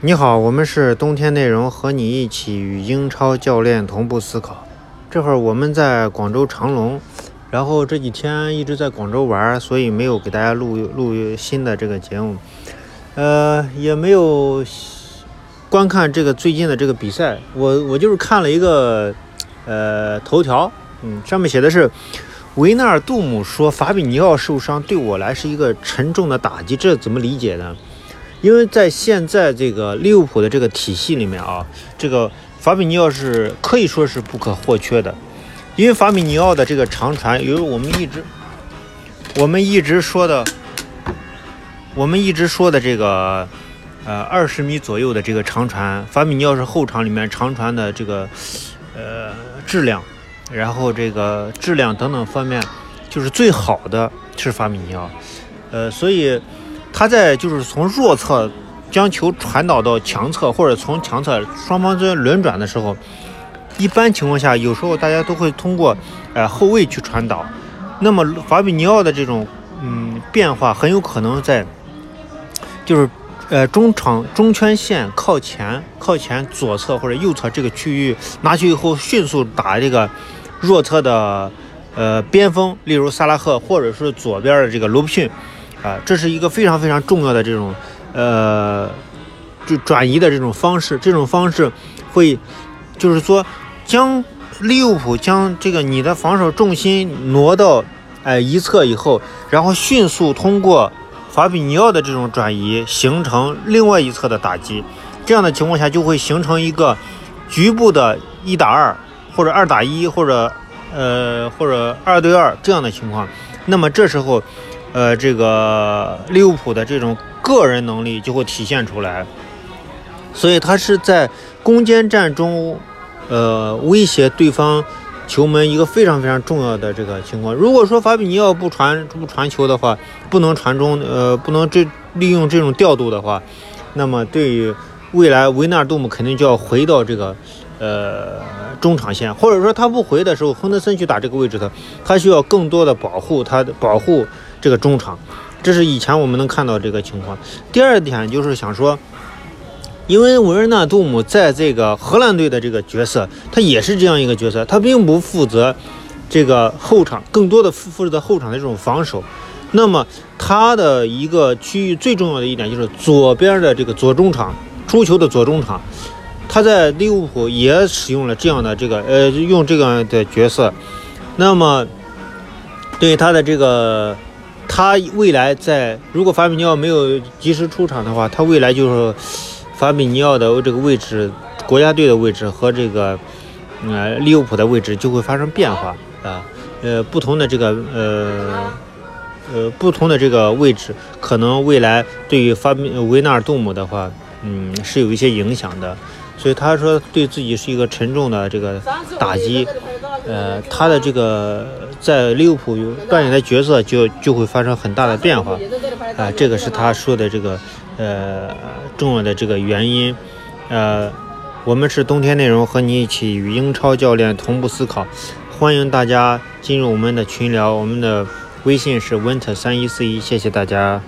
你好，我们是冬天内容，和你一起与英超教练同步思考。这会儿我们在广州长隆，然后这几天一直在广州玩，所以没有给大家录录新的这个节目，呃，也没有观看这个最近的这个比赛。我我就是看了一个呃头条，嗯，上面写的是维纳尔杜姆说法比尼奥受伤对我来是一个沉重的打击，这怎么理解呢？因为在现在这个利物浦的这个体系里面啊，这个法比尼奥是可以说是不可或缺的。因为法比尼奥的这个长传，由于我们一直我们一直说的，我们一直说的这个呃二十米左右的这个长传，法比尼奥是后场里面长传的这个呃质量，然后这个质量等等方面就是最好的是法比尼奥，呃，所以。他在就是从弱侧将球传导到强侧，或者从强侧双方之间轮转的时候，一般情况下，有时候大家都会通过呃后卫去传导。那么法比尼奥的这种嗯变化，很有可能在就是呃中场中圈线靠前靠前左侧或者右侧这个区域拿去以后，迅速打这个弱侧的呃边锋，例如萨拉赫，或者是左边的这个罗布逊。啊，这是一个非常非常重要的这种，呃，就转移的这种方式。这种方式会，就是说，将利物浦将这个你的防守重心挪到哎一侧以后，然后迅速通过法比尼奥的这种转移，形成另外一侧的打击。这样的情况下，就会形成一个局部的一打二，或者二打一，或者呃或者二对二这样的情况。那么这时候。呃，这个利物浦的这种个人能力就会体现出来，所以他是在攻坚战中，呃，威胁对方球门一个非常非常重要的这个情况。如果说法比尼奥不传不传球的话，不能传中，呃，不能这利用这种调度的话，那么对于未来维纳尔杜姆肯定就要回到这个。呃，中场线，或者说他不回的时候，亨德森去打这个位置的，他需要更多的保护，他的保护这个中场，这是以前我们能看到这个情况。第二点就是想说，因为维尔纳杜姆在这个荷兰队的这个角色，他也是这样一个角色，他并不负责这个后场，更多的负负责后场的这种防守。那么他的一个区域最重要的一点就是左边的这个左中场出球的左中场。他在利物浦也使用了这样的这个呃，用这样的角色。那么，对他的这个，他未来在如果法比尼奥没有及时出场的话，他未来就是法比尼奥的这个位置，国家队的位置和这个呃利物浦的位置就会发生变化啊。呃，不同的这个呃呃不同的这个位置，可能未来对于法比维纳尔杜姆的话，嗯，是有一些影响的。所以他说对自己是一个沉重的这个打击，呃，他的这个在利物浦扮演的角色就就会发生很大的变化，啊，这个是他说的这个呃重要的这个原因，呃，我们是冬天内容和你一起与英超教练同步思考，欢迎大家进入我们的群聊，我们的微信是 winter 三一四一，谢谢大家。